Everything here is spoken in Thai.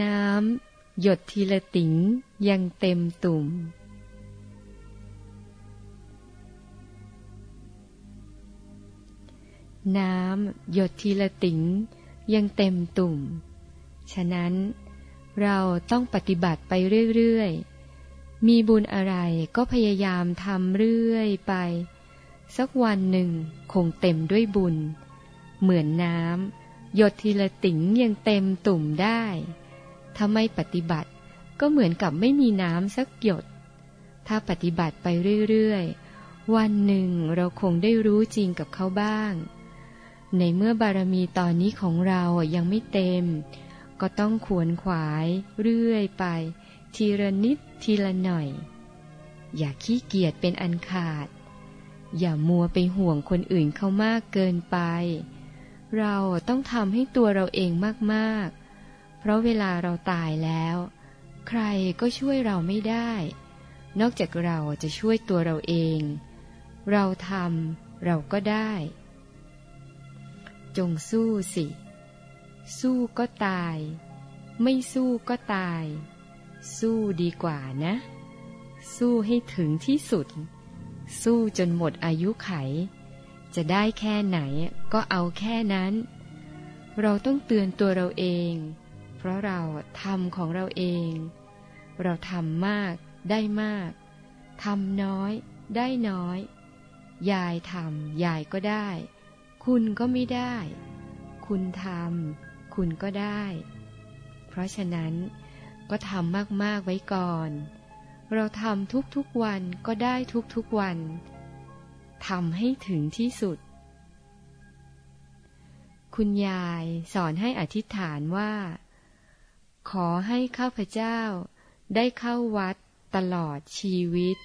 น้ำหยดทีละติ๋งยังเต็มตุ่ม น้ำหยดทีละติ๋งยังเต็มตุ่ม ฉะนั้นเราต้องปฏิบัติไปเรื่อยๆ มีบุญอะไรก็พยายามทำเรื่อยไป สักวันหนึ่งคงเต็มด้วยบุญ เหมือนน้ำหยดทีละติ๋งยังเต็มตุ่มได้ ถ้าไม่ปฏิบัติก็เหมือนกับไม่มีน้ำสักหยด ถ้าปฏิบัติไปเรื่อยๆ วันหนึ่งเราคงได้รู้จริงกับเขาบ้าง ในเมื่อบารมีตอนนี้ของเรายังไม่เต็ม ก็ต้องขวนขวายเรื่อยไป ทีละนิดทีละหน่อย อย่าขี้เกียจเป็นอันขาด อย่ามัวไปห่วงคนอื่นเขามากเกินไป เราต้องทำให้ตัวเราเองมากๆ เพราะเวลาเราตายแล้ว ใครก็ช่วยเราไม่ได้ นอกจากเราจะช่วยตัวเราเอง เราทำเราก็ได้ จงสู้สิ สู้ก็ตาย ไม่สู้ก็ตาย สู้ดีกว่านะ สู้ให้ถึงที่สุด สู้จนหมดอายุไข จะได้แค่ไหนก็เอาแค่นั้น เราต้องเตือนตัวเราเอง เพราะเราทำของเราเอง เราทำมากได้มากทำน้อยได้น้อย ยายทำยายก็ได้ คุณก็ไม่ได้ คุณทำคุณก็ได้ เพราะฉะนั้นก็ทำมากๆไว้ก่อน เราทำทุกๆวันก็ได้ทุกๆวันทำให้ถึงที่สุด คุณยายสอนให้อธิษฐานว่า ขอให้ข้าพเจ้าได้เข้าวัดตลอดชีวิต